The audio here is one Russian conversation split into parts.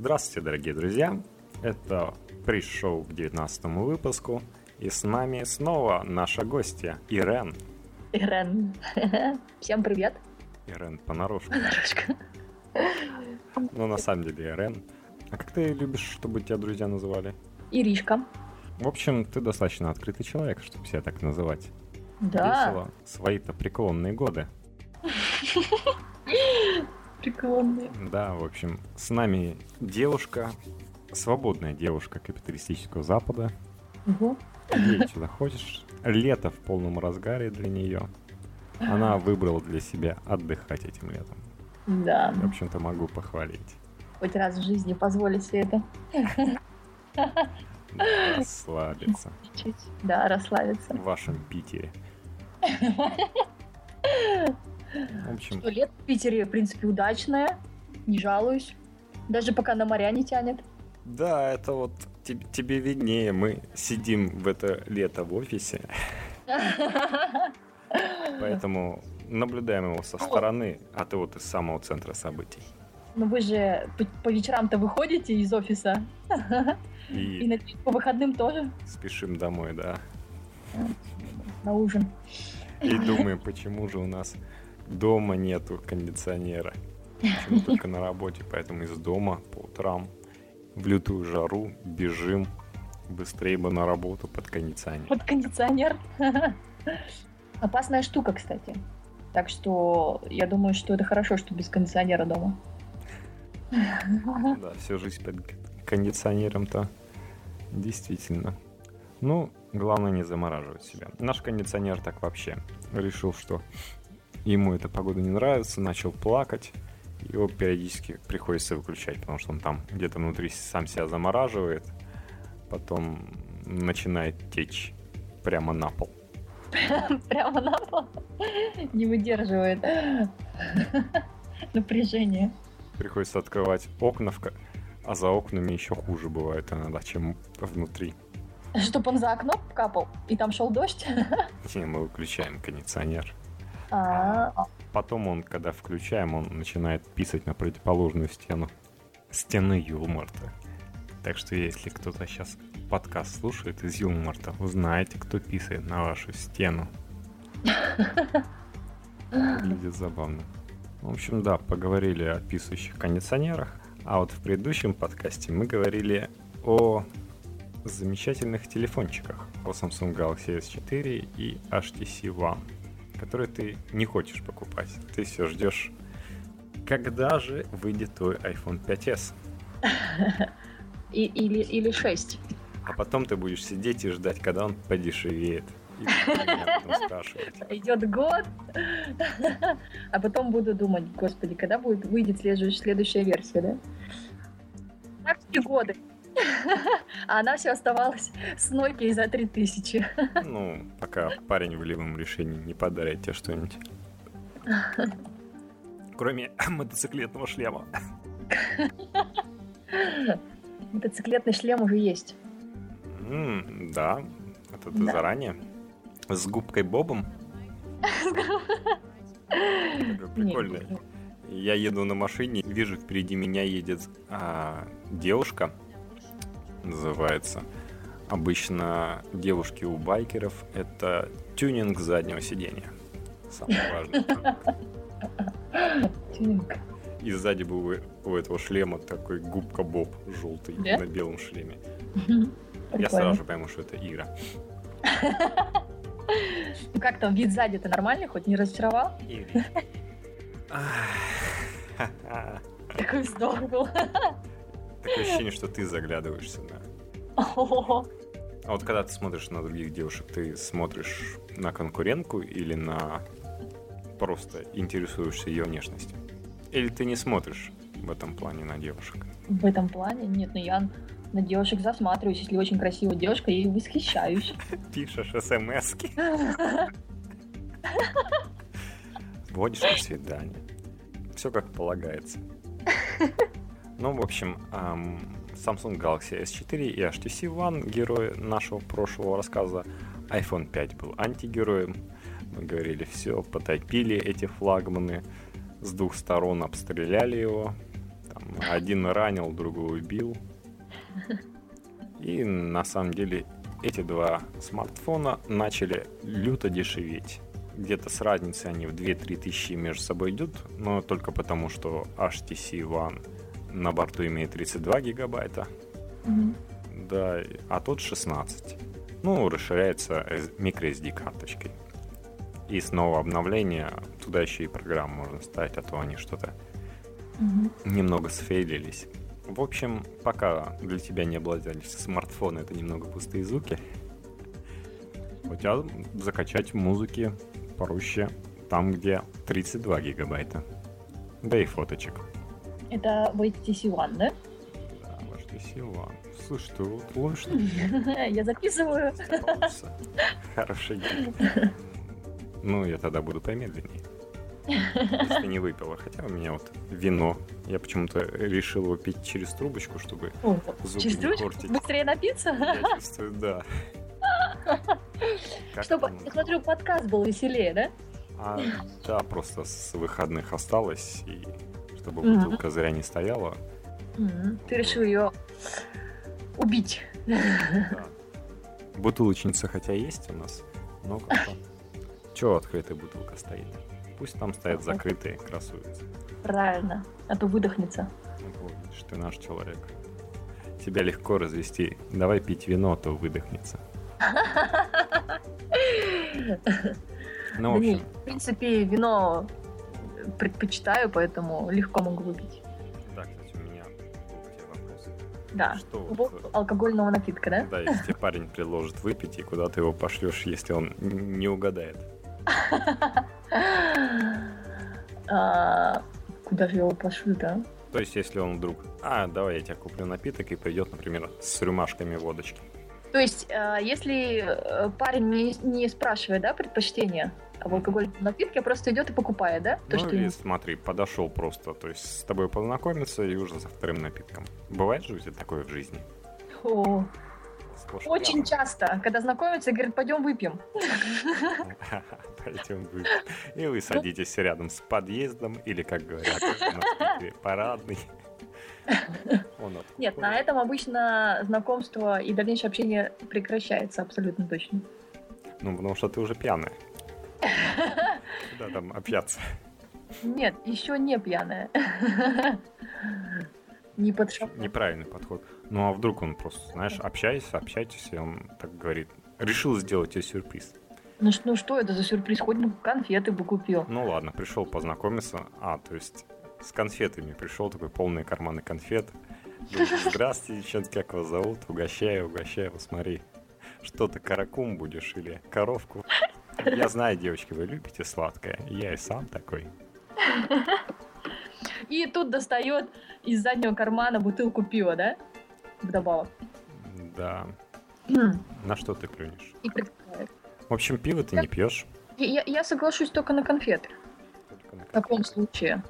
Здравствуйте, дорогие друзья! Это приз-шоу к 19 выпуску. И с нами снова наша гостья Ирен. Ирен. Всем привет. Ирен понарошку. Понарошку. Ну, на самом деле, Ирен. А как ты любишь, чтобы тебя друзья называли? Иришка. В общем, ты достаточно открытый человек, чтобы себя так называть. Да. Весело. Свои-то преклонные годы. Прикольные. Да, в общем, с нами девушка, свободная девушка капиталистического Запада. Угу. Ей сюда хочешь. Лето в полном разгаре для нее. Она выбрала для себя отдыхать этим летом. Да. В общем-то, могу похвалить. Хоть раз в жизни позволить себе это. Расслабиться Чуть. Да, расслабиться. в вашем Питере. В общем, Что лет в Питере, в принципе, удачное. Не жалуюсь. Даже пока на моря не тянет. да, это вот тебе, тебе виднее. Мы сидим в это лето в офисе, поэтому наблюдаем его со стороны, а ты вот из самого центра событий. Ну вы же по, вечерам-то выходите из офиса. И И по выходным тоже спешим домой, да. на ужин. И думаем, почему же у нас дома нету кондиционера. Почему только на работе, поэтому из дома по утрам в лютую жару бежим быстрее бы на работу под кондиционер. Под кондиционер. Опасная штука, кстати. Так что я думаю, что это хорошо, что без кондиционера дома. Да, всю жизнь под кондиционером-то действительно. Ну, главное не замораживать себя. Наш кондиционер так вообще решил, что ему эта погода не нравится, начал плакать. Его периодически приходится выключать, потому что он там где-то внутри сам себя замораживает, потом начинает течь прямо на пол. Прямо на пол. Не выдерживает напряжение. Приходится открывать окна, а за окнами еще хуже бывает иногда, чем внутри. Чтоб он за окно капал, и там шел дождь. Не, мы выключаем кондиционер. А, Потом он, когда включаем, он начинает писать на противоположную стену. Стены Юлмарта. Так что если кто-то сейчас подкаст слушает из Юлмарта, вы знаете, кто писает на вашу стену. Выглядит забавно. В общем, да, поговорили о писающих кондиционерах. А вот в предыдущем подкасте мы говорили о замечательных телефончиках. О Samsung Galaxy S4 и HTC One который ты не хочешь покупать. Ты все ждешь, когда же выйдет твой iPhone 5s. и, или, или 6. А потом ты будешь сидеть и ждать, когда он подешевеет. Идет год, а потом буду думать, господи, когда будет выйдет следующая, следующая версия, да? Так все годы. А она все оставалась с Nokia за 3000. Ну, пока парень в левом решении не подарит тебе что-нибудь. Кроме мотоциклетного шлема. Мотоциклетный шлем уже есть. М, да, это ты Да. заранее. С губкой Бобом. Не, Я еду на машине, вижу, впереди меня едет а, девушка, называется. Обычно девушки у байкеров это тюнинг заднего сидения. Самое важное. Тюнинг. И сзади был у, этого шлема такой губка Боб желтый Да? на белом шлеме. Я сразу же пойму, что это Ира. Ну как там, вид сзади-то нормальный, хоть не разочаровал? Такой вздох был. Такое ощущение, что ты заглядываешь сюда. О, А вот когда ты смотришь на других девушек, ты смотришь на конкурентку или на просто интересуешься ее внешностью? Или ты не смотришь в этом плане на девушек? В этом плане нет, но я на девушек засматриваюсь. Если очень красивая девушка, я ей восхищаюсь. Пишешь смс Водишь на свидание. Все как полагается. Ну, в общем, Samsung Galaxy S4 и HTC One герои нашего прошлого рассказа. iPhone 5 был антигероем. Мы говорили, все, потопили эти флагманы. С двух сторон обстреляли его. Там один ранил, другой убил. И на самом деле эти два смартфона начали люто дешеветь. Где-то с разницей они в 2-3 тысячи между собой идут, но только потому, что HTC One на борту имеет 32 гигабайта, Мгм. да, а тот 16. Ну, расширяется microSD карточкой. И снова обновление, туда еще и программу можно ставить, а то они что-то Мгм. немного сфейлились. В общем, пока для тебя не обладались смартфоны, это немного пустые звуки. У тебя закачать музыки проще там, где 32 гигабайта. Да и фоточек. Это в HTC One, да? Да, ваш One. Слушай, ты вот ловишь Я записываю. Хороший гид. Ну, я тогда буду помедленнее. Если не выпила. Хотя у меня вот вино. Я почему-то решил его пить через трубочку, чтобы О, зубы Через не трубочку портить. быстрее напиться? Я чувствую, да. Как Чтобы, я смотрю, подкаст был веселее, да? А, да, просто с выходных осталось, и чтобы Мгм. бутылка зря не стояла. Мгм. Ты решил ее убить. Да. Бутылочница хотя есть у нас, но как-то... Чего открытая бутылка стоит? Пусть там стоят закрытые, красуются. Правильно. А то выдохнется. Вот, ты наш человек. Тебя легко развести. Давай пить вино, а то выдохнется. Ну, в общем, в принципе, вино предпочитаю, поэтому легко могу выпить. да, кстати, у меня вопрос. Да. Что вот, поводу алкогольного напитка, да? Да, если тебе парень предложит выпить, и куда ты его пошлешь, если он не угадает. А, Куда же его пошлю, да? То есть, если он вдруг, а, давай я тебе куплю напиток, и придет, например, с рюмашками водочки. То есть, а, если э, парень не, не спрашивает, да, предпочтения в алкогольном напитке, а просто идет и покупает, да? То, ну, что или ему- смотри, подошел просто, то есть с тобой познакомиться и уже за вторым напитком. Бывает же у тебя такое в жизни? О, и очень рядом. часто, когда знакомятся, говорят, пойдем выпьем. Пойдем вы. И вы садитесь рядом с подъездом, или, как говорят парадный. Нет, на этом обычно знакомство и дальнейшее общение прекращается абсолютно точно. Ну, потому что ты уже пьяная. Куда там общаться? Нет, еще не пьяная. Не под Неправильный подход. Ну, а вдруг он просто, знаешь, общайся, общайтесь, и он так говорит, решил сделать тебе сюрприз. Ну, ну что это за сюрприз? Хоть бы конфеты бы купил. Ну ладно, пришел познакомиться. А, то есть с конфетами пришел, такой полные карманы конфет. Здравствуйте, девчонки, как вас зовут? Угощаю, угощаю, смотри. Что ты, каракум будешь или коровку? Я знаю, девочки, вы любите сладкое. Я и сам такой. И тут достает из заднего кармана бутылку пива, да? Вдобавок. Да. На что ты клюнешь? И предлагает. В общем, пиво ты не пьешь. Я, я соглашусь только на конфеты. Только на В таком случае.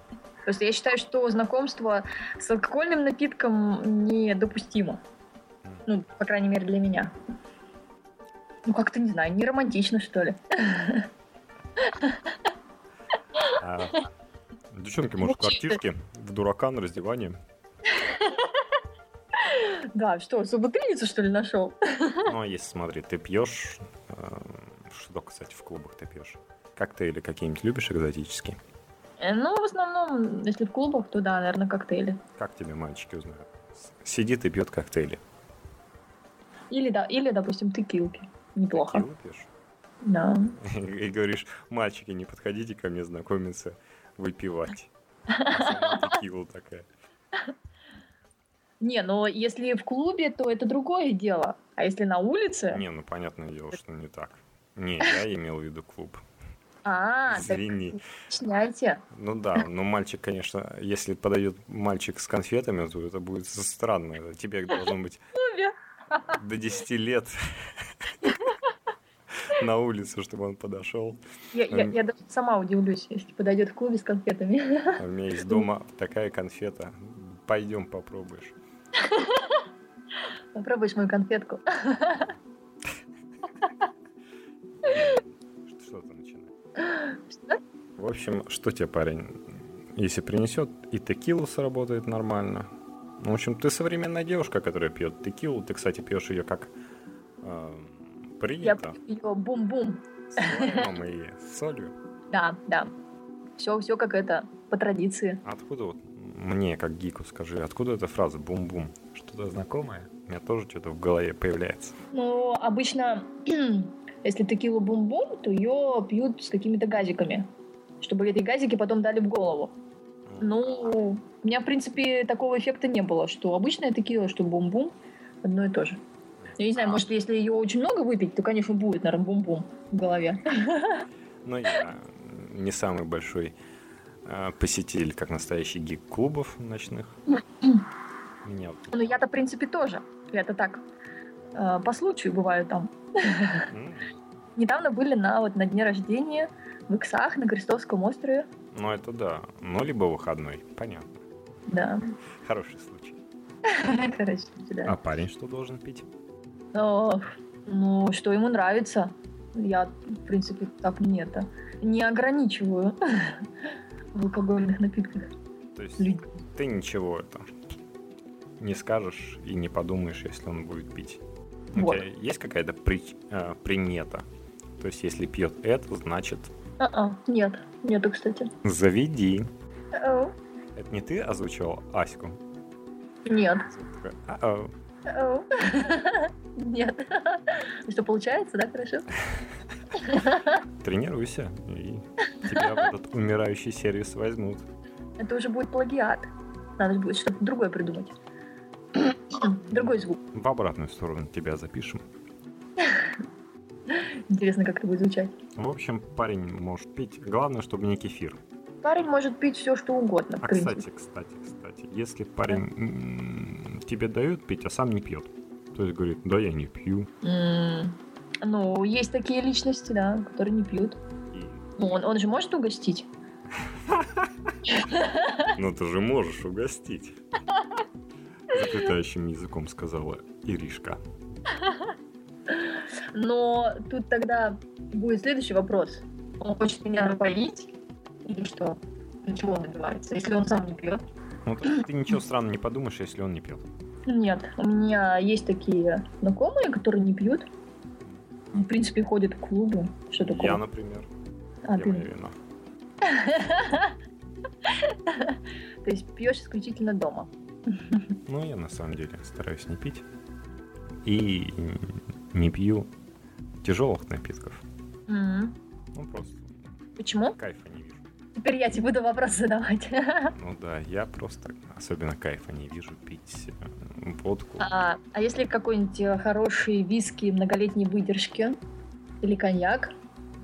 То есть я считаю, что знакомство с алкогольным напитком недопустимо. Ну, по крайней мере, для меня. Ну, как-то, не знаю, не романтично, что ли. А, девчонки, может, в квартирке, в дурака на раздевании. Да, что, собутыльницу, что ли, нашел? Ну, а если, смотри, ты пьешь, э, что, кстати, в клубах ты пьешь? Коктейли какие-нибудь любишь экзотические? Э, Ну, в основном, если в клубах, то да, наверное, коктейли. Как тебе мальчики узнают? Сидит и пьет коктейли. Или, да, или, допустим, текилки. Неплохо. Текилу пьешь? Да. И говоришь, мальчики, не подходите ко мне знакомиться, выпивать. Текила такая. Не, но если в клубе, то это другое дело. А если на улице... Не, ну понятное дело, что не так. Не, я имел в виду клуб. А, Извини. уточняйте. Ну да, но мальчик, конечно, если подойдет мальчик с конфетами, то это будет странно. Тебе должно быть клубе. до 10 лет на улицу, чтобы он подошел. Я, я- Эм. я даже сама удивлюсь, если подойдет в клубе с конфетами. А У меня есть дома такая конфета. Пойдем попробуешь. Попробуешь мою конфетку. Что ты начинаешь? Что? В общем, что тебе парень если принесет, и текилу сработает нормально. Ну, в общем, ты современная девушка, которая пьет текилу. Ты, кстати, пьешь ее как э, принято. пью ее бум-бум. Лаймом и солью. Да, да. Все, все как это, по традиции. Откуда вот, мне, как гику, скажи, откуда эта фраза бум-бум? Что-то знакомое? У меня тоже что-то в голове появляется. Ну, обычно, если текилу бум-бум, то ее пьют с какими-то газиками, чтобы эти газики потом дали в голову. Ну, у меня, в принципе, такого эффекта не было, что обычная текила, что бум-бум, одно и то же. Я не знаю, может, если ее очень много выпить, то, конечно, будет, наверное, бум-бум в голове. Но я не самый большой э, посетитель, как настоящий гик клубов ночных. Меня Но я-то, в принципе, тоже. Я-то так, э, по случаю бываю там. Недавно были на, вот, на дне рождения в Иксах, на Крестовском острове. Ну, это да. Ну, либо выходной. Понятно. Да. Хороший случай. Короче, да. А парень что должен пить? Ну, что ему нравится. Я, в принципе, так не это. Не ограничиваю в алкогольных напитках То есть людей. ты ничего это не скажешь и не подумаешь, если он будет пить. У Вот. тебя есть какая-то при- э, примета? То есть, если пьет это, значит, А-а, нет, нету, кстати. заведи. Ау. Это не ты озвучивал Аську? Нет. Такой, Нет. Что, получается, да, хорошо? Тренируйся, и тебя в этот умирающий сервис возьмут. Это уже будет плагиат. Надо будет что-то другое придумать. Другой звук. В обратную сторону тебя запишем. Интересно, как это будет звучать. В общем, парень может пить. Главное, чтобы не кефир. Парень может пить все, что угодно, А принципе. кстати, кстати, кстати, если парень м, тебе дает пить, а сам не пьет, то есть говорит, да я не пью, М, Ну, есть такие личности, да, которые не пьют. и Ну, он, он же может угостить. ну ты же можешь угостить. Заплетающим языком сказала Иришка. Но тут тогда будет следующий вопрос. Он хочет меня напоить? Или что? Для чего он добивается, если он сам не пьет? Ну ты ничего странного не подумаешь, если он не пьет. Нет, у меня есть такие знакомые, которые не пьют. В принципе, ходят в клубы. Что такое? Я, например, А, я ты- вино. То есть пьешь исключительно дома. Ну, я на самом деле стараюсь не пить. И не пью тяжелых напитков. Ну, просто Почему? кайфа не. Теперь я тебе буду вопрос задавать. Ну да, я просто особенно кайфа не вижу пить э, водку. А, а если какой-нибудь э, хороший виски многолетней выдержки или коньяк?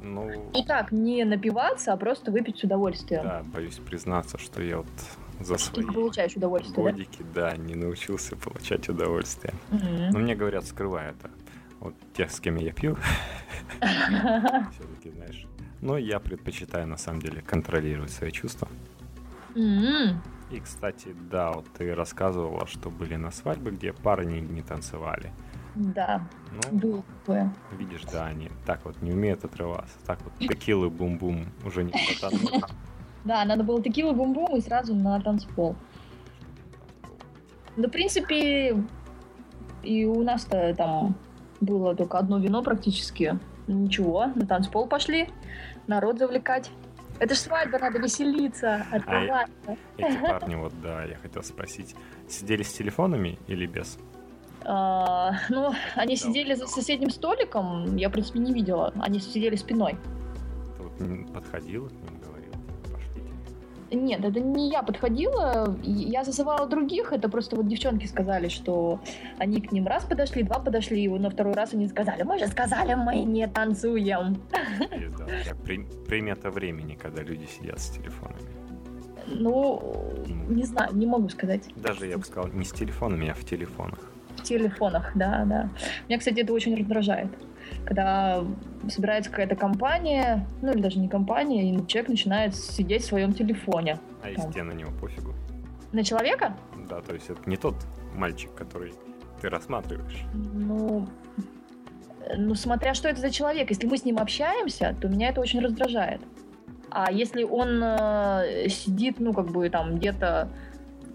Ну, И так, не напиваться, а просто выпить с удовольствием. да, боюсь признаться, что я вот за Ты свои получаешь удовольствие, годики, да, не научился получать удовольствие. да? Но мне говорят, скрывай это. Вот тех, с кем я пью, все-таки, знаешь. Но я предпочитаю, на самом деле, контролировать свои чувства. М, И, кстати, да, вот ты рассказывала, что были на свадьбе, где парни не танцевали. Да, Ну, было такое. видишь, да, они так вот не умеют отрываться. Так вот текилы бум-бум уже не потанцуют. Да, надо было текилу бум-бум и сразу на танцпол. Ну, в принципе, и у нас-то там было только одно вино практически. Ничего, на танцпол пошли, народ завлекать. Это ж свадьба, надо веселиться, отрываться. Эти парни, вот, да, я хотел спросить, сидели с телефонами или без? А, ну, они сидели за соседним столиком, я, в принципе, не видела. Они сидели спиной. Ты вот подходила к ним. Нет, это не я подходила, я зазывала других, это просто вот девчонки сказали, что они к ним раз подошли, два подошли, и на второй раз они сказали, мы же сказали, мы не танцуем. Примета времени, когда люди сидят с телефонами. Ну, не знаю, не могу сказать. Даже, я бы сказал, не с телефонами, а в телефонах. В телефонах, да, да. Меня, кстати, это очень раздражает. Когда собирается какая-то компания, ну или даже не компания, и человек начинает сидеть в своем телефоне. А Там. тебе на него пофигу? На человека? Да, то есть это не тот мальчик, который ты рассматриваешь. Ну, ну, смотря что это за человек. Если мы с ним общаемся, то меня это очень раздражает. А если он э, сидит, ну, как бы там где-то,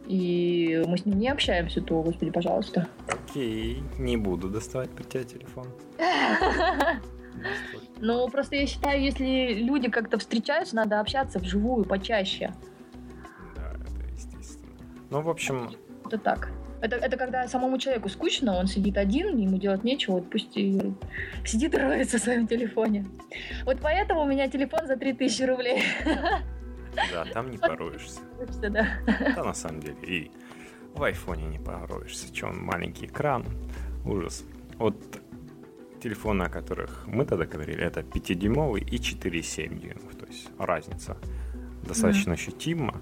и мы с ним не общаемся, то, господи, пожалуйста. Окей, не буду доставать при тебя телефон. Ну, просто я считаю, если люди как-то встречаются, надо общаться вживую почаще. Да, это естественно. Ну, в общем, Это так. Это, это когда самому человеку скучно, он сидит один, ему делать нечего, вот пусть и сидит и роется в своем телефоне. Вот поэтому у меня телефон за 3000 рублей. да, там не пороешься. Да, на самом деле, и в айфоне не пороешься. Че, он маленький экран, ужас. Вот телефоны, о которых мы тогда говорили, это 5-дюймовый и 4,7 дюймов. То есть разница достаточно ощутима.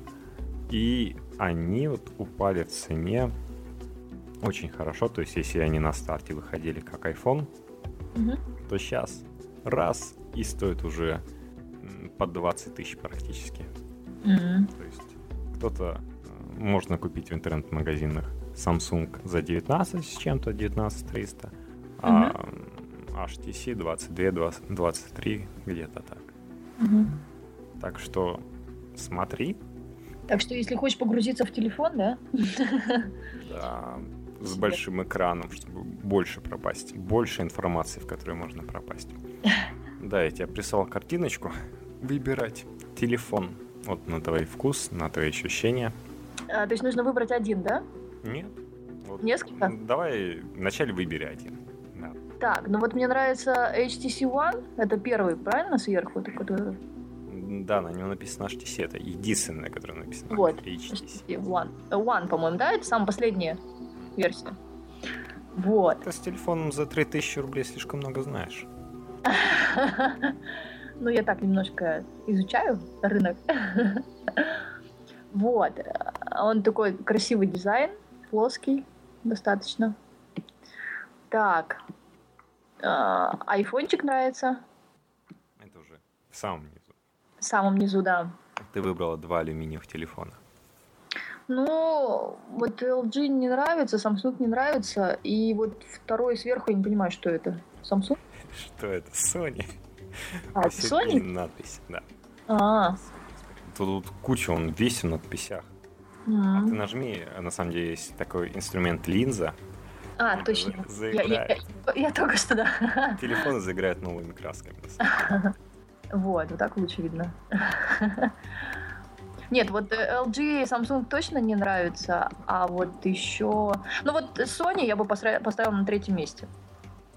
И они вот упали в цене очень хорошо. То есть если они на старте выходили как iPhone, Мгм. то сейчас раз и стоит уже под 20 тысяч практически. Мгм. То есть кто-то можно купить в интернет-магазинах Samsung за 19 с чем-то, 19 300, а HTC 22, 20 23, где-то так. Мгм. Так что смотри, Так что, если хочешь погрузиться в телефон, да? да, с большим экраном, чтобы больше пропасть, больше информации, в которой можно пропасть. Да, я тебе прислал картиночку. Выбирать телефон. Вот на твой вкус, на твои ощущения. А, то есть нужно выбрать один, да? Нет. Вот Несколько? Давай вначале выбери один. Да. Так, ну вот мне нравится HTC One, это первый, правильно, сверху? такой, который- Да, на нем написано HTC, это единственное, которое написано Вот, HTC. HTC One. One, по-моему, да? Это самая последняя версия. Вот. Ты с телефоном за 3000 рублей слишком много знаешь. Ну, я так немножко изучаю рынок. Вот. Он такой красивый дизайн, плоский достаточно. Так. А, Айфончик нравится. Это уже в самом низу. В самом низу, да. Ты выбрала два алюминиевых телефона. Ну, вот LG не нравится, Samsung не нравится. И вот второй сверху я не понимаю, что это. Samsung? Что это? Sony. А, это Sony? надпись, да. А, Тут куча, он весь в надписях. А ты нажми, а на самом деле есть такой инструмент линза. а Это точно. Я, я- я- только что, да. Телефоны заиграют новыми красками. Вот, вот так лучше видно. Нет, вот э, LG и Samsung точно не нравится, а вот еще... Ну вот Sony я бы поставила на третьем месте.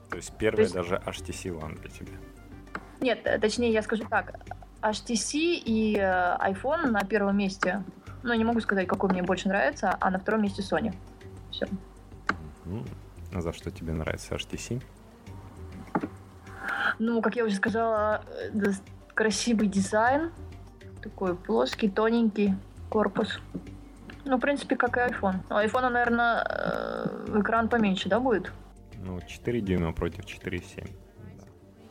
То есть первое есть- даже HTC One для тебя. Нет, э, точнее, я скажу так. HTC и э, iPhone на первом месте. Ну, не могу сказать, какой мне больше нравится, а на втором месте Sony. Все. А за что тебе нравится HTC? Ну, как я уже сказала, э, красивый дизайн. Такой плоский, тоненький корпус. Ну, в принципе, как и iPhone. У iPhone, наверное, э, экран поменьше, да, будет? Ну, 4 дюйма против 4,7.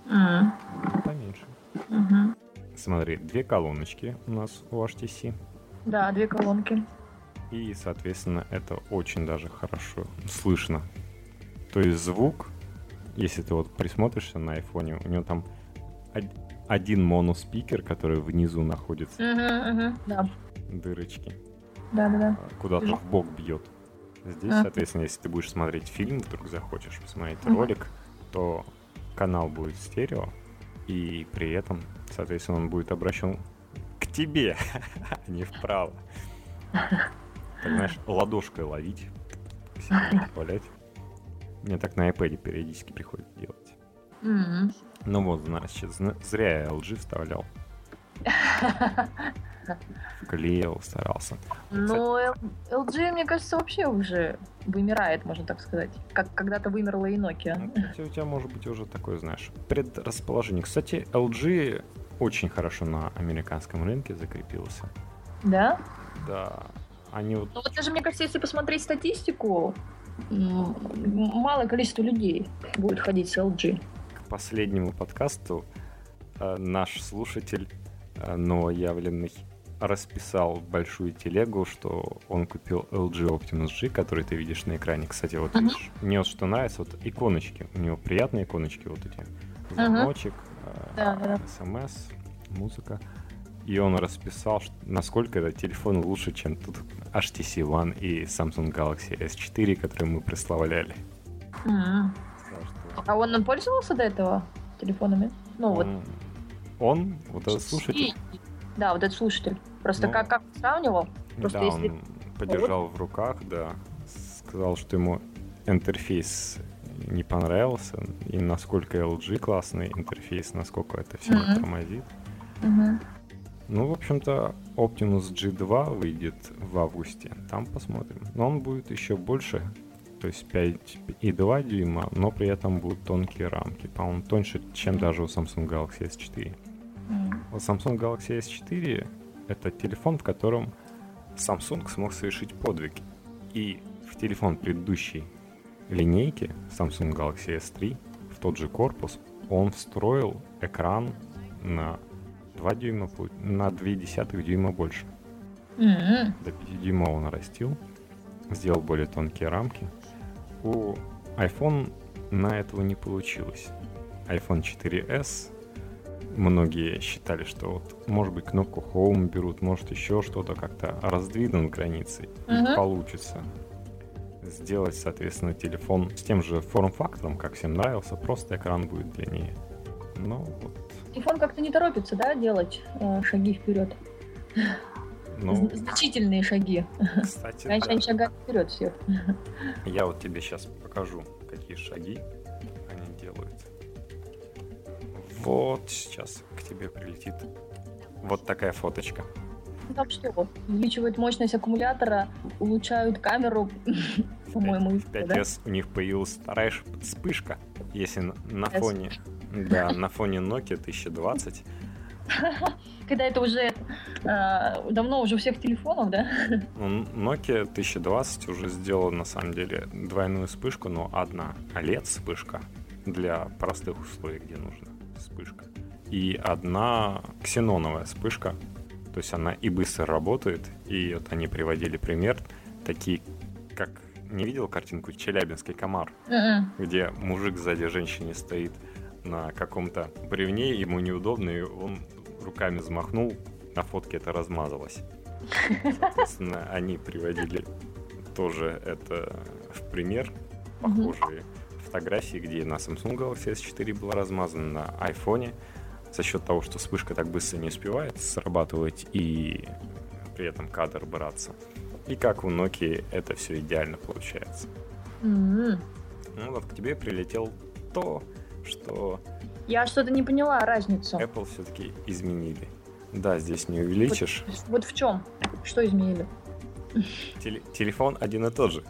Да. М, Поменьше. мгм. Смотри, две колоночки у нас у HTC. Да, две колонки. И, соответственно, это очень даже хорошо слышно. То есть звук, если ты вот присмотришься на айфоне, у него там од- один моноспикер, который внизу находится, Мгм, мгм, Да, дырочки, да, да, да. а, куда-то в бок бьет. Здесь, Ага. соответственно, если ты будешь смотреть фильм, вдруг захочешь посмотреть Мгм. ролик, то канал будет стерео, и при этом, соответственно, он будет обращен к тебе, а не вправо. Так, знаешь, ладошкой ловить, позволять. Мне так на iPad периодически приходится делать. Ну вот, значит, зна- зря я LG вставлял. Вклеил, старался. Ну, Л- LG, мне кажется, вообще уже вымирает, можно так сказать. Как когда-то вымерла и Nokia. Ну, кстати, у тебя может быть уже такое, знаешь, предрасположение. Кстати, LG очень хорошо на американском рынке закрепился. Да? Да, они вот... Ну вот даже, мне кажется, если посмотреть статистику, малое количество людей будет ходить с LG. К последнему подкасту э, наш слушатель э, новоявленный расписал в большую телегу, что он купил LG Optimus G, который ты видишь на экране. Кстати, вот видишь, мне вот что нравится, вот иконочки. У него приятные иконочки вот эти. Звоночек, э, Да, да, да. смс, музыка. и он расписал, насколько этот телефон лучше, чем тут HTC One и Samsung Galaxy S4, которые мы прославляли. Что А он пользовался до этого телефонами? Ну вот. он, он, вот этот слушатель, И- Да, вот этот слушатель. Просто Ну. как, как сравнивал? Просто да, если- он подержал в руках, да, сказал, что ему интерфейс не понравился, и насколько LG классный интерфейс, насколько это все Мгм. тормозит. Мгм. Ну, в общем-то, Optimus G2 выйдет в августе. Там посмотрим. Но он будет еще больше, то есть 5,2 дюйма, но при этом будут тонкие рамки. По-моему, тоньше, чем даже у Samsung Galaxy S4. М. Вот Samsung Galaxy S4 это телефон, в котором Samsung смог совершить подвиг. И в телефон предыдущей линейки Samsung Galaxy S3 в тот же корпус он встроил экран на 2 дюйма, на 0,2 дюйма больше. М. До 5 дюйма он нарастил, сделал более тонкие рамки. У iPhone на этого не получилось. iPhone 4s многие считали, что вот, может быть, кнопку Home берут, может еще что-то как-то раздвинут границы и Мгм. получится сделать, соответственно, телефон с тем же форм-фактором, как всем нравился, просто экран будет длиннее. Ну, вот, Телефон как-то не торопится, да, делать э, шаги вперед. ну, Значительные шаги. кстати, Раньше да. они шагали вперед всех. Я вот тебе сейчас покажу, какие шаги они делают. Вот сейчас к тебе прилетит вот такая фоточка. Ну, Там что? Увеличивают мощность аккумулятора, улучшают камеру, по-моему, в всё, 5S у них появилась вторая вспышка. Если на, на фоне, да, на фоне Nokia 1020, Когда это уже э, давно уже у всех телефонов, да? ну, Nokia 1020 уже сделала на самом деле двойную вспышку, но одна OLED вспышка для простых условий, где нужна вспышка, и одна ксеноновая вспышка. То есть она и быстро работает, и вот они приводили пример, такие, как не видел картинку Челябинский комар, Мгм. где мужик сзади женщине стоит на каком-то бревне, ему неудобно, и он руками взмахнул, на фотке это размазалось. Соответственно, они приводили тоже это в пример, похожие фотографии, где на Samsung Galaxy S4 было размазано, на iPhone за счет того, что вспышка так быстро не успевает срабатывать и при этом кадр браться. И как у Nokia это все идеально получается. М. Ну вот к тебе прилетел то, что Я что-то не поняла разницу. Apple все-таки изменили. Да, здесь не увеличишь. Вот в чем? Что изменили? Теле- телефон один и тот же.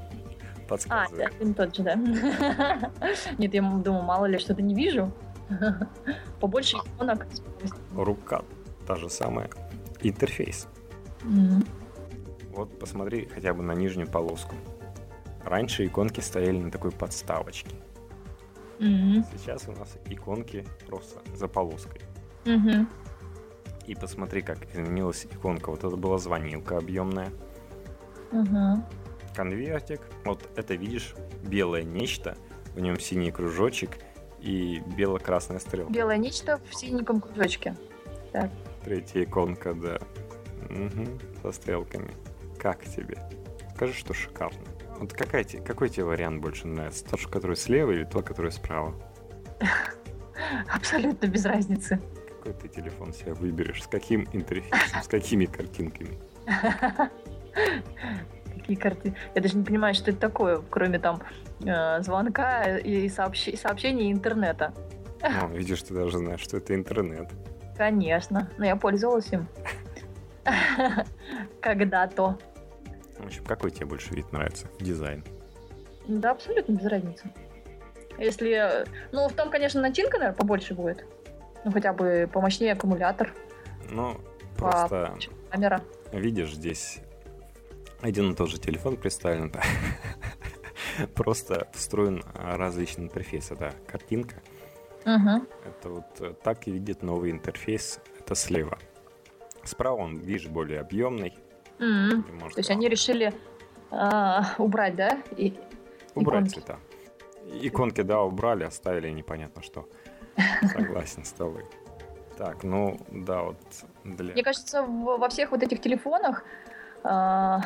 А, один и тот же, да? Нет, я думаю, мало ли, что-то не вижу. Побольше иконок. Рука та же самая. Интерфейс. М. Вот посмотри хотя бы на нижнюю полоску. Раньше иконки стояли на такой подставочке. М. Сейчас у нас иконки просто за полоской. Мгм. И посмотри, как изменилась иконка. Вот это была звонилка объемная. Мгм. конвертик. Вот это видишь белое нечто, в нем синий кружочек и бело-красная стрелка. Белое нечто в синеньком кружочке. Третья иконка, да. Мгм, со стрелками. Как тебе? Скажи, что шикарно. Вот какая, какой тебе вариант больше нравится? Тот, который слева или тот, который справа? Абсолютно без разницы. Какой ты телефон себе выберешь? С каким интерфейсом? С какими картинками? Какие карты? Я даже не понимаю, что это такое, кроме там э, звонка и сообще- сообщений и интернета. Ну, видишь, ты даже знаешь, что это интернет. Конечно. Но я пользовалась им. Когда-то. В общем, какой тебе больше вид нравится? Дизайн. Да, абсолютно без разницы. Если... Ну, там, конечно, начинка, наверное, побольше будет. Ну, хотя бы помощнее аккумулятор, Ну, просто камера. видишь, здесь один и тот же телефон представлен. Просто встроен а, различный интерфейс. Это картинка. Угу. Это вот э, так и видит новый интерфейс. Это слева. Справа он, видишь, более объемный. Может, То есть они решили а, убрать, да? И... убрать иконки. цвета. Иконки, да, убрали, оставили непонятно что. Согласен с тобой. Так, ну, да, вот для... Мне кажется, во всех вот этих телефонах а,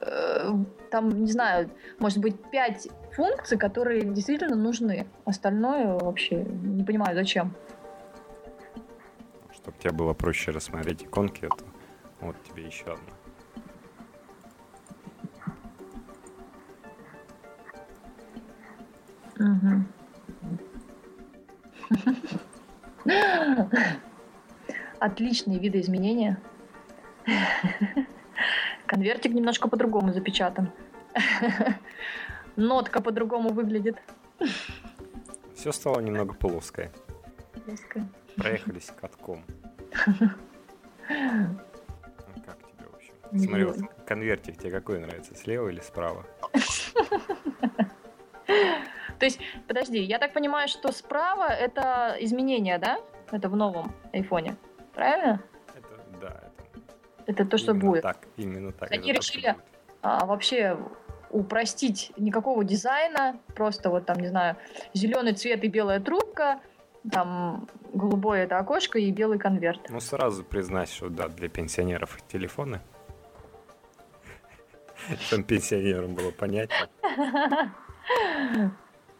э, там, не знаю, может быть, пять функций, которые действительно нужны. Остальное вообще не понимаю, зачем. Чтобы тебе было проще рассмотреть иконки, это вот тебе еще одна. Отличные видоизменения. Конвертик немножко по-другому запечатан. Нотка по-другому выглядит. Все стало немного плоское. Плоская. Проехались катком. Смотри, вот конвертик тебе какой нравится, слева или справа? То есть, подожди, я так понимаю, что справа это изменения, да? Это в новом айфоне. Правильно? Это, да, это Это то, что именно будет. так, именно так. Они решили- а, вообще упростить никакого дизайна, просто вот там, не знаю, зеленый цвет и белая трубка, там голубое это окошко и белый конверт. Ну, сразу признать, что да, для пенсионеров телефоны. Там пенсионерам было понятно.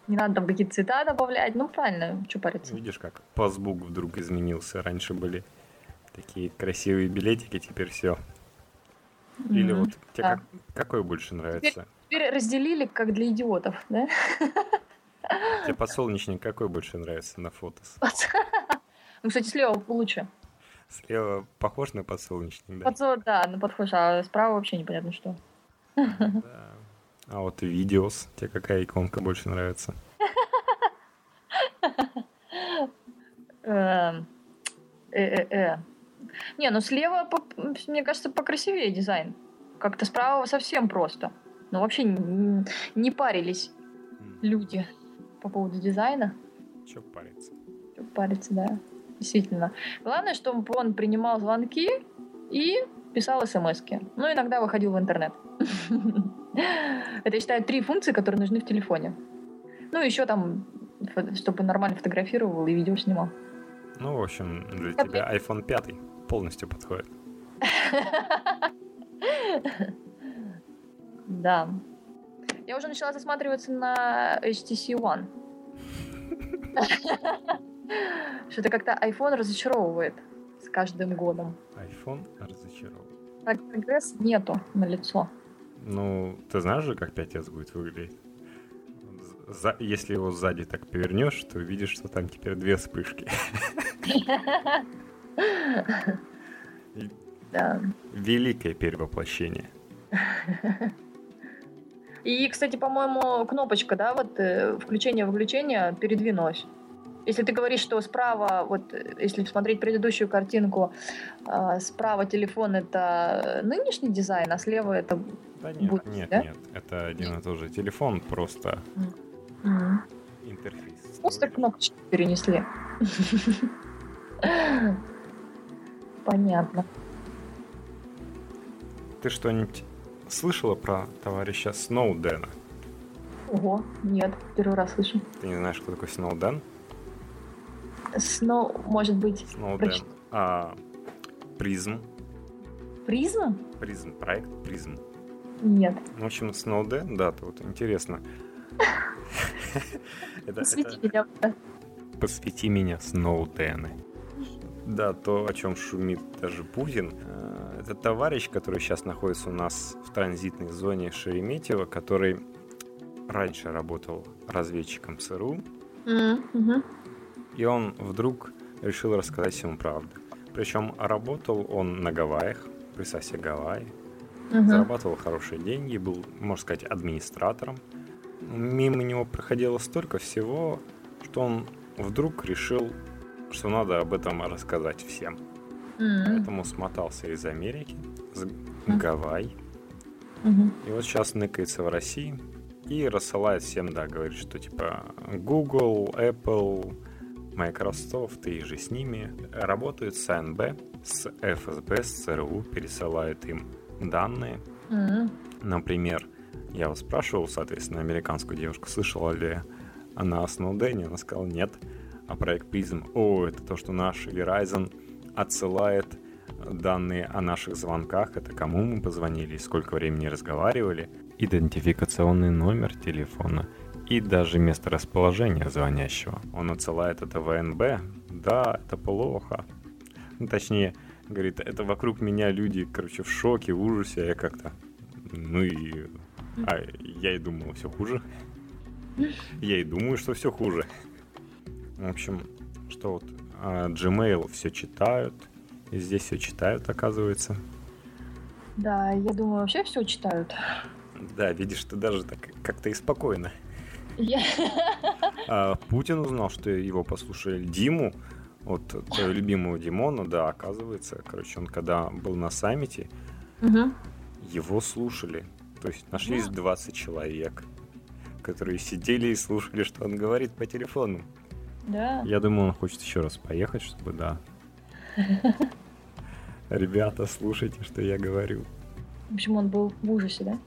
Не надо там какие-то цвета добавлять, ну правильно, что париться. Видишь, как пасбук вдруг изменился. Раньше были такие красивые билетики, теперь все. Или вот тебе да. как- какой больше нравится? Теперь разделили как для идиотов, да? Тебе подсолнечник какой больше нравится на фото? Ну, кстати, слева лучше. Слева похож на подсолнечник, да? Подсо- да, ну подхож, а справа вообще непонятно что. Да. А вот видеос, тебе какая иконка больше нравится? Эм, э-э-э. Не, ну слева, мне кажется, покрасивее дизайн. Как-то справа совсем просто. Ну, вообще не парились люди по поводу дизайна. Че париться? Чё париться, да. Действительно. Главное, чтобы он принимал звонки и писал смс -ки. Ну, иногда выходил в интернет. Это, я считаю, три функции, которые нужны в телефоне. Ну, еще там, чтобы нормально фотографировал и видео снимал. Ну, в общем, для Я тебя iPhone 5 полностью подходит. Да. Я уже начала засматриваться на HTC One. Что-то как-то iPhone разочаровывает с каждым годом. iPhone разочарован. Так, прогресс нету на лицо. Ну, ты знаешь же, как 5s будет выглядеть? За- если его сзади так повернешь, то увидишь, что там теперь две вспышки. Да. Великое перевоплощение. И, кстати, по-моему, кнопочка, да, вот э, включение-выключение передвинулась. Если ты говоришь, что справа, вот если смотреть предыдущую картинку, а, справа телефон это нынешний дизайн, а слева это... Да нет, Будет, нет, да? нет. Это один и тот же телефон, просто М. интерфейс. Просто кнопочки перенесли. Понятно. Ты что-нибудь слышала про товарища Сноудена? Ого, нет, первый раз слышу. Ты не знаешь, кто такой Сноуден? Сноу, может быть, Сноуден. А, Призм. призма? Призм, проект Призм. Нет. В общем, Сноуден, да, то вот интересно. Посвяти меня. Посвяти меня, Сноудены. Да, то, о чем шумит даже Путин. э, Это товарищ, который сейчас находится у нас в транзитной зоне Шереметьево, который раньше работал разведчиком ЦРУ, и он вдруг решил рассказать всему правду. Причем работал он на Гавайях, представь себе Гавайи, Мгм. зарабатывал хорошие деньги, был, можно сказать, администратором. Мимо него проходило столько всего, что он вдруг решил, что надо об этом рассказать всем. М, Поэтому смотался из Америки, с Мгм. Гавайи, мгм. и вот сейчас ныкается в России и рассылает всем, да, говорит, что типа Google, Apple, Microsoft и же с ними работают с АНБ, с ФСБ, с ЦРУ, пересылают им данные, М, Например, я вас спрашивал, соответственно, американскую девушку, слышала ли она о Сноудене, она сказала нет. А проект Призм, о, это то, что наш Verizon отсылает данные о наших звонках, это кому мы позвонили, сколько времени разговаривали, идентификационный номер телефона и даже место расположения звонящего. Он отсылает это ВНБ. Да, это плохо. Ну, точнее, говорит, это вокруг меня люди, короче, в шоке, в ужасе, а я как-то... Ну и... А я и думал, все хуже. Я и думаю, что все хуже. В общем, что вот а, Gmail все читают, и здесь все читают, оказывается. Да, я думаю, вообще все читают. Да, видишь, ты даже так как-то и спокойно. Я... А, Путин узнал, что его послушали Диму, вот твоего любимого Димона, да, оказывается, короче, он когда был на саммите, Мгм. его слушали. То есть нашлись 20 человек, которые сидели и слушали, что он говорит по телефону. Да. Я думаю, он хочет еще раз поехать, чтобы, да. Ребята, слушайте, что я говорю. В общем, он был в ужасе, да?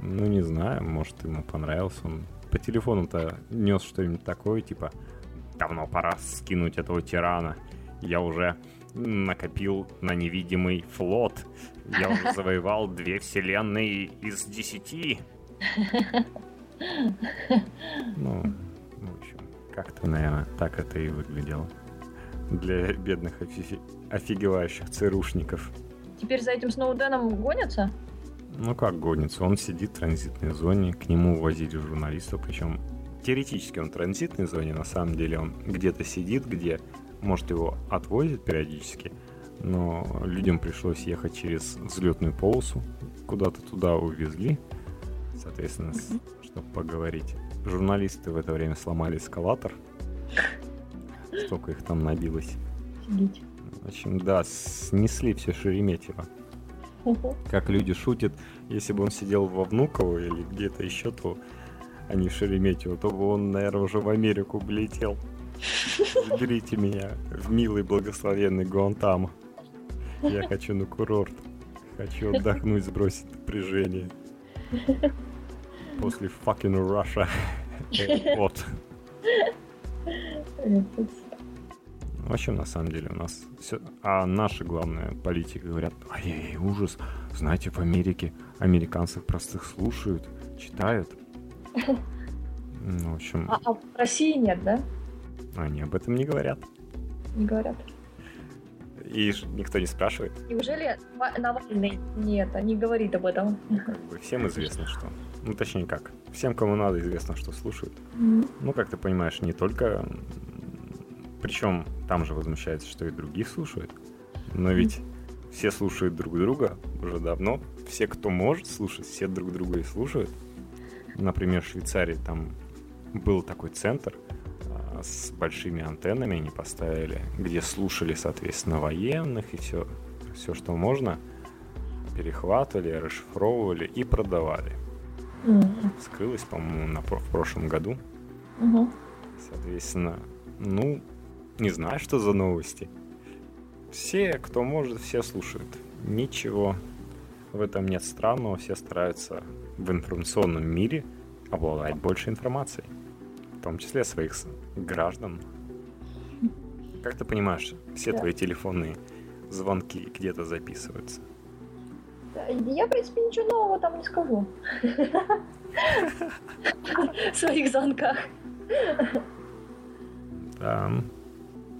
Ну, не знаю, может, ему понравился. Он по телефону-то нес что-нибудь такое, типа, давно пора скинуть этого тирана. Я уже накопил на невидимый флот. Я уже завоевал две вселенные из десяти. Ну, в общем, как-то, наверное, так это и выглядело. Для бедных офи- офигевающих ЦРУшников. Теперь за этим Сноуденом гонятся? Ну как гонится, он сидит в транзитной зоне, к нему возили журналистов, причем теоретически он в транзитной зоне, на самом деле он где-то сидит, где, может, его отвозят периодически, но людям пришлось ехать через взлетную полосу, куда-то туда увезли, соответственно, чтобы поговорить. Журналисты в это время сломали эскалатор, столько их там набилось. Офигеть. В общем, да, снесли все Шереметьево. Как люди шутят, если бы он сидел во Внуково или где-то еще, то а не Шереметьево, то бы он, наверное, уже в Америку бы летел. Заберите меня в милый благословенный Гуантамо. Я хочу на курорт. Хочу отдохнуть, сбросить напряжение. После fucking Russia. Вот. В общем, на самом деле у нас все... А наши, главные политики говорят, ай-яй, ужас. Знаете, в Америке американцев простых слушают, читают. Ну, в общем, А, а в России нет, да? они об этом не говорят. Не говорят. И никто не спрашивает. Неужели Ва- Навальный нет, не говорит об этом? Как бы всем известно, что... Ну, точнее как. Всем, кому надо, известно, что слушают. М. Ну, как ты понимаешь, не только... Причем там же возмущается, что и других слушают. Но ведь все слушают друг друга уже давно. Все, кто может слушать, все друг друга и слушают. Например, в Швейцарии там был такой центр а, с большими антеннами они поставили, где слушали, соответственно, военных и все, все, что можно, перехватывали, расшифровывали и продавали. М. Скрылось, по-моему, на, в прошлом году. Мгм. Соответственно, ну, не знаю, что за новости. Все, кто может, все слушают. Ничего в этом нет странного. Все стараются в информационном мире обладать больше информацией. В том числе своих граждан. Как ты понимаешь, все Да. твои телефонные звонки где-то записываются. Я, в принципе, ничего нового там не скажу. В своих звонках. Да.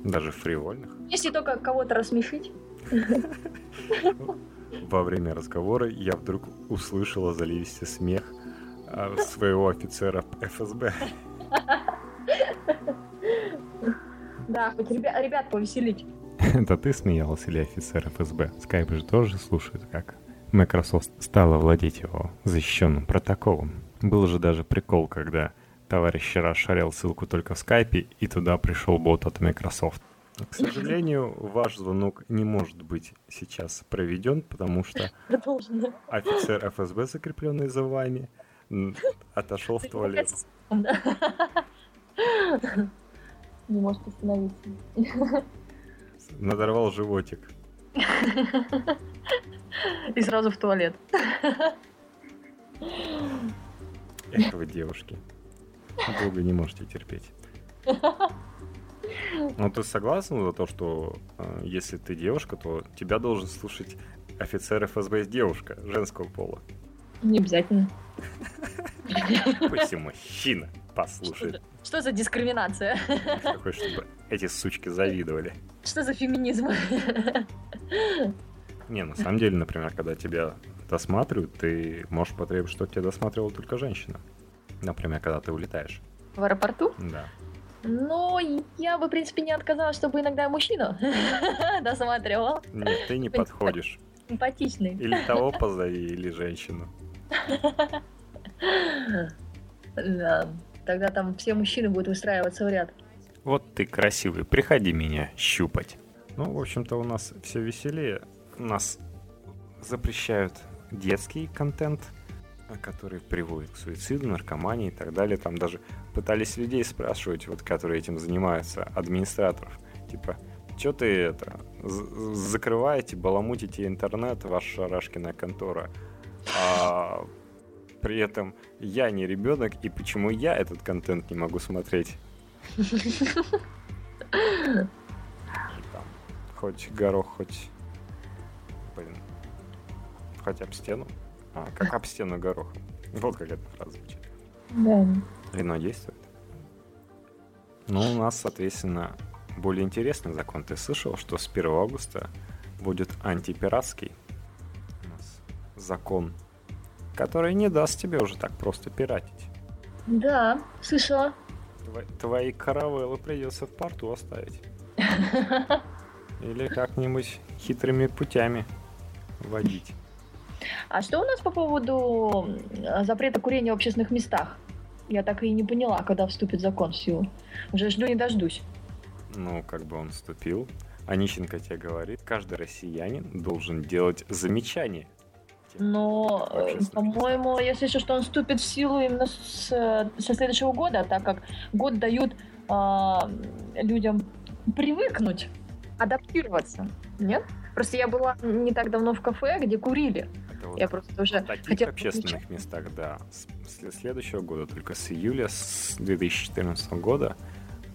Даже фривольных. Если только кого-то рассмешить. Во время разговора я вдруг услышала заливистый смех а, своего офицера ФСБ. Да, хоть ребя- ребят повеселить. Это ты смеялась или офицер ФСБ? Скайп же тоже слушает, как Microsoft стала владеть его защищенным протоколом. Был же даже прикол, когда товарищ расшарил ссылку только в скайпе, и туда пришел бот от Microsoft. К сожалению, ваш звонок не может быть сейчас проведен, потому что офицер ФСБ, закрепленный за вами, отошел в туалет. Не может остановиться. Надорвал животик. И сразу в туалет. Эх, вы девушки. Долго не можете терпеть. Ну, ты согласен за то, что э, если ты девушка, то тебя должен слушать офицер ФСБ из девушка женского пола? Не обязательно. Пусть и мужчина послушает. Что за дискриминация? Хочешь, чтобы эти сучки завидовали. Что за феминизм? Не, на самом деле, например, когда тебя досматривают, ты можешь потребовать, чтобы тебя досматривала только женщина. Например, когда ты улетаешь. В аэропорту? Да. Ну, я бы, в принципе, не отказалась, чтобы иногда мужчину досматривал. Нет, ты не подходишь. Симпатичный. Или того позови, или женщину. Да. Тогда там все мужчины будут выстраиваться в ряд. Вот ты красивый, приходи меня щупать. Ну, в общем-то, у нас все веселее. Нас запрещают детский контент, который приводит к суициду, наркомании и так далее. Там даже пытались людей спрашивать, вот, которые этим занимаются, администраторов. Типа, что ты это, закрываете, баламутите интернет, ваша шарашкина контора, а при этом я не ребенок, и почему я этот контент не могу смотреть? Там, хоть горох, хоть... Блин. Хоть об стену. А, как об стену горох. Вот как эта фраза звучит. Да. Вино действует. Ну, у нас, соответственно, более интересный закон. Ты слышал, что с 1 августа будет антипиратский у нас закон который не даст тебе уже так просто пиратить. Да, слышала. Твои, твои каравеллы придется в порту оставить. Или как-нибудь хитрыми путями водить. А что у нас по поводу запрета курения в общественных местах? Я так и не поняла, когда вступит закон в силу. Уже жду не дождусь. Ну, как бы он вступил. Онищенко тебе говорит, каждый россиянин должен делать замечание но, э, по-моему, я слышу, что он вступит в силу именно с, со следующего года, так как год дают э, людям привыкнуть, адаптироваться. Нет? Просто я была не так давно в кафе, где курили. Вот я просто уже в таких хотела общественных включать. местах, да. С следующего года, только с июля с 2014 года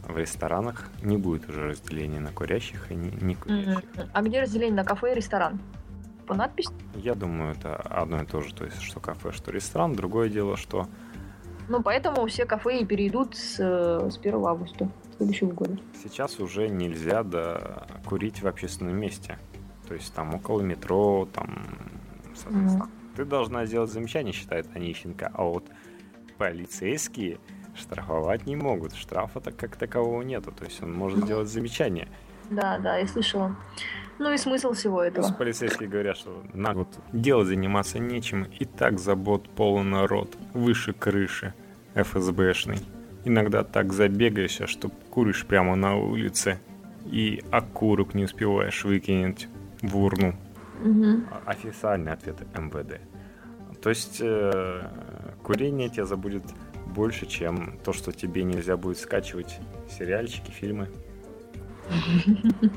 в ресторанах не будет уже разделения на курящих и не, не курящих. Mm-hmm. А где разделение на кафе и ресторан? по надписи? Я думаю, это одно и то же, то есть что кафе, что ресторан. Другое дело, что... Ну, поэтому все кафе и перейдут с, с 1 августа следующего года. Сейчас уже нельзя да, курить в общественном месте. То есть там около метро, там, соответственно. Mm. Ты должна сделать замечание, считает Онищенко. А вот полицейские штрафовать не могут. Штрафа-то как такового нету. То есть он может сделать замечание. Да, да, я слышала. Ну и смысл всего этого. Просто полицейские говорят, что на вот дело заниматься нечем, и так забот полон народ, выше крыши ФСБшный. Иногда так забегаешься, что куришь прямо на улице, и окурок не успеваешь выкинуть в урну. Угу. Официальный ответ МВД. То есть э, курение тебя забудет больше, чем то, что тебе нельзя будет скачивать сериальчики, фильмы.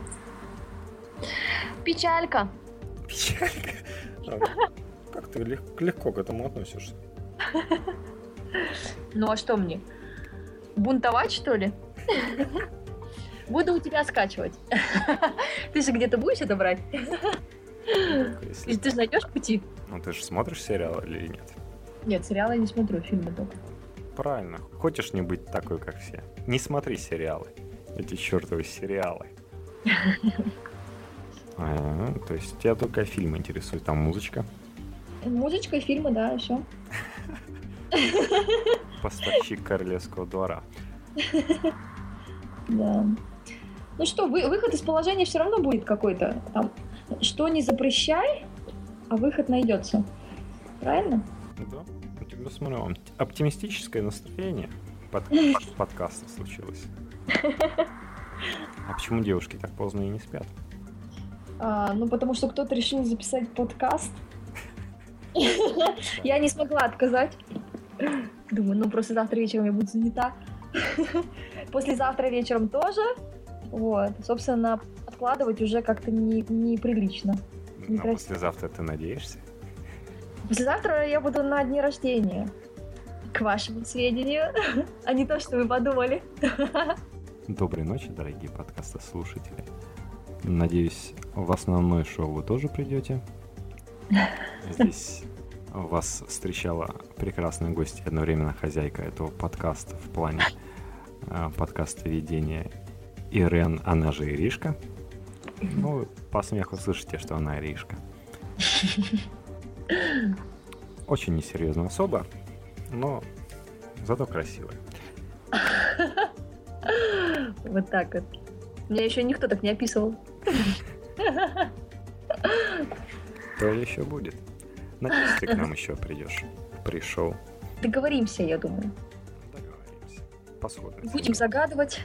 Печалька. Печалька. А, как ты легко к этому относишься? Ну а что мне? Бунтовать, что ли? Буду у тебя скачивать. Ты же где-то будешь это брать? Если... Ты же найдешь пути? Ну ты же смотришь сериалы или нет? Нет, сериалы я не смотрю, фильмы только. Правильно. Хочешь не быть такой, как все? Не смотри сериалы. Эти чертовы сериалы. А, то есть тебя только фильмы интересуют, там музычка? Музычка, фильмы, да, все. Поставщик королевского двора. Да. Ну что, вы, выход из положения все равно будет какой-то. Там, что не запрещай, а выход найдется. Правильно? Да. У тебя, смотрю, оптимистическое настроение под подкаста случилось. А почему девушки так поздно и не спят? А, ну, потому что кто-то решил записать подкаст. Я не смогла отказать. Думаю, ну просто завтра вечером я буду занята. Послезавтра вечером тоже. Вот. Собственно, откладывать уже как-то не, неприлично. Не а послезавтра ты надеешься? Послезавтра я буду на дне рождения. К вашему сведению. а не то, что вы подумали. Доброй ночи, дорогие подкастослушатели. Надеюсь, в основное шоу вы тоже придете. Здесь вас встречала прекрасная гость и одновременно хозяйка этого подкаста в плане э, подкаста ведения Ирен, она же Иришка. Ну, по смеху слышите, что она Иришка. Очень несерьезная особа, но зато красивая. Вот так вот. Меня еще никто так не описывал. То еще будет. Надеюсь, ты к нам еще придешь. Пришел. Договоримся, я думаю. Договоримся. Посмотрим. Будем загадывать.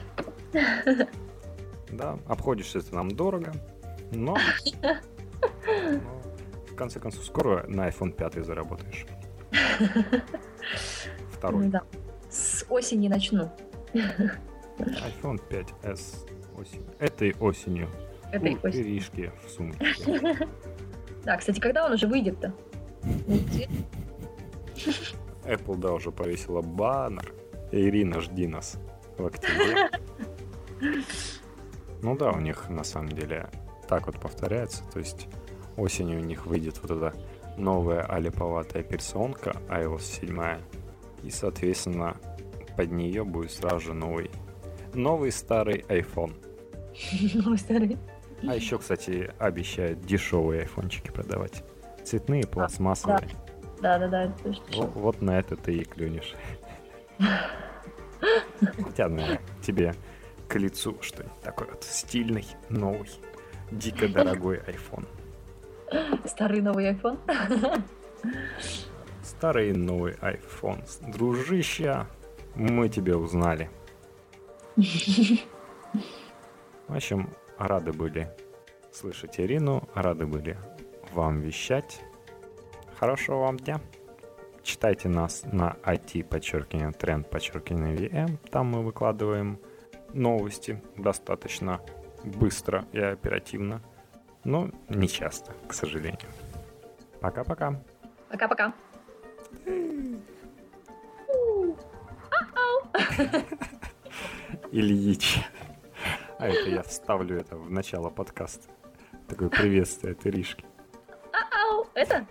Да, обходишься ты нам дорого, но, но в конце концов скоро на iPhone 5 заработаешь. Второй. Да. С осени начну. iPhone 5s осенью. Этой осенью. Этой У осенью. Иришки в сумке. Да, кстати, когда он уже выйдет-то? Apple, да, уже повесила баннер. Ирина, жди нас в октябре. Ну да, у них на самом деле так вот повторяется. То есть осенью у них выйдет вот эта новая алиповатая операционка iOS 7. И, соответственно, под нее будет сразу же новый, новый старый iPhone. Новый старый. А еще, кстати, обещают дешевые айфончики продавать. Цветные, пластмассовые. Да, да, да. Вот, вот на это ты и клюнешь. Хотя, наверное, тебе к лицу что-нибудь такой вот стильный, новый, дико дорогой iPhone. Старый новый iPhone. Старый новый iPhone. Дружище, мы тебя узнали. В общем, рады были слышать Ирину, рады были вам вещать. Хорошего вам дня. Читайте нас на IT, подчеркивание, тренд, подчеркивание, VM. Там мы выкладываем новости достаточно быстро и оперативно. Но не часто, к сожалению. Пока-пока. Пока-пока. Ильич. А это я вставлю это в начало подкаста. Такое приветствие от Иришки. Это?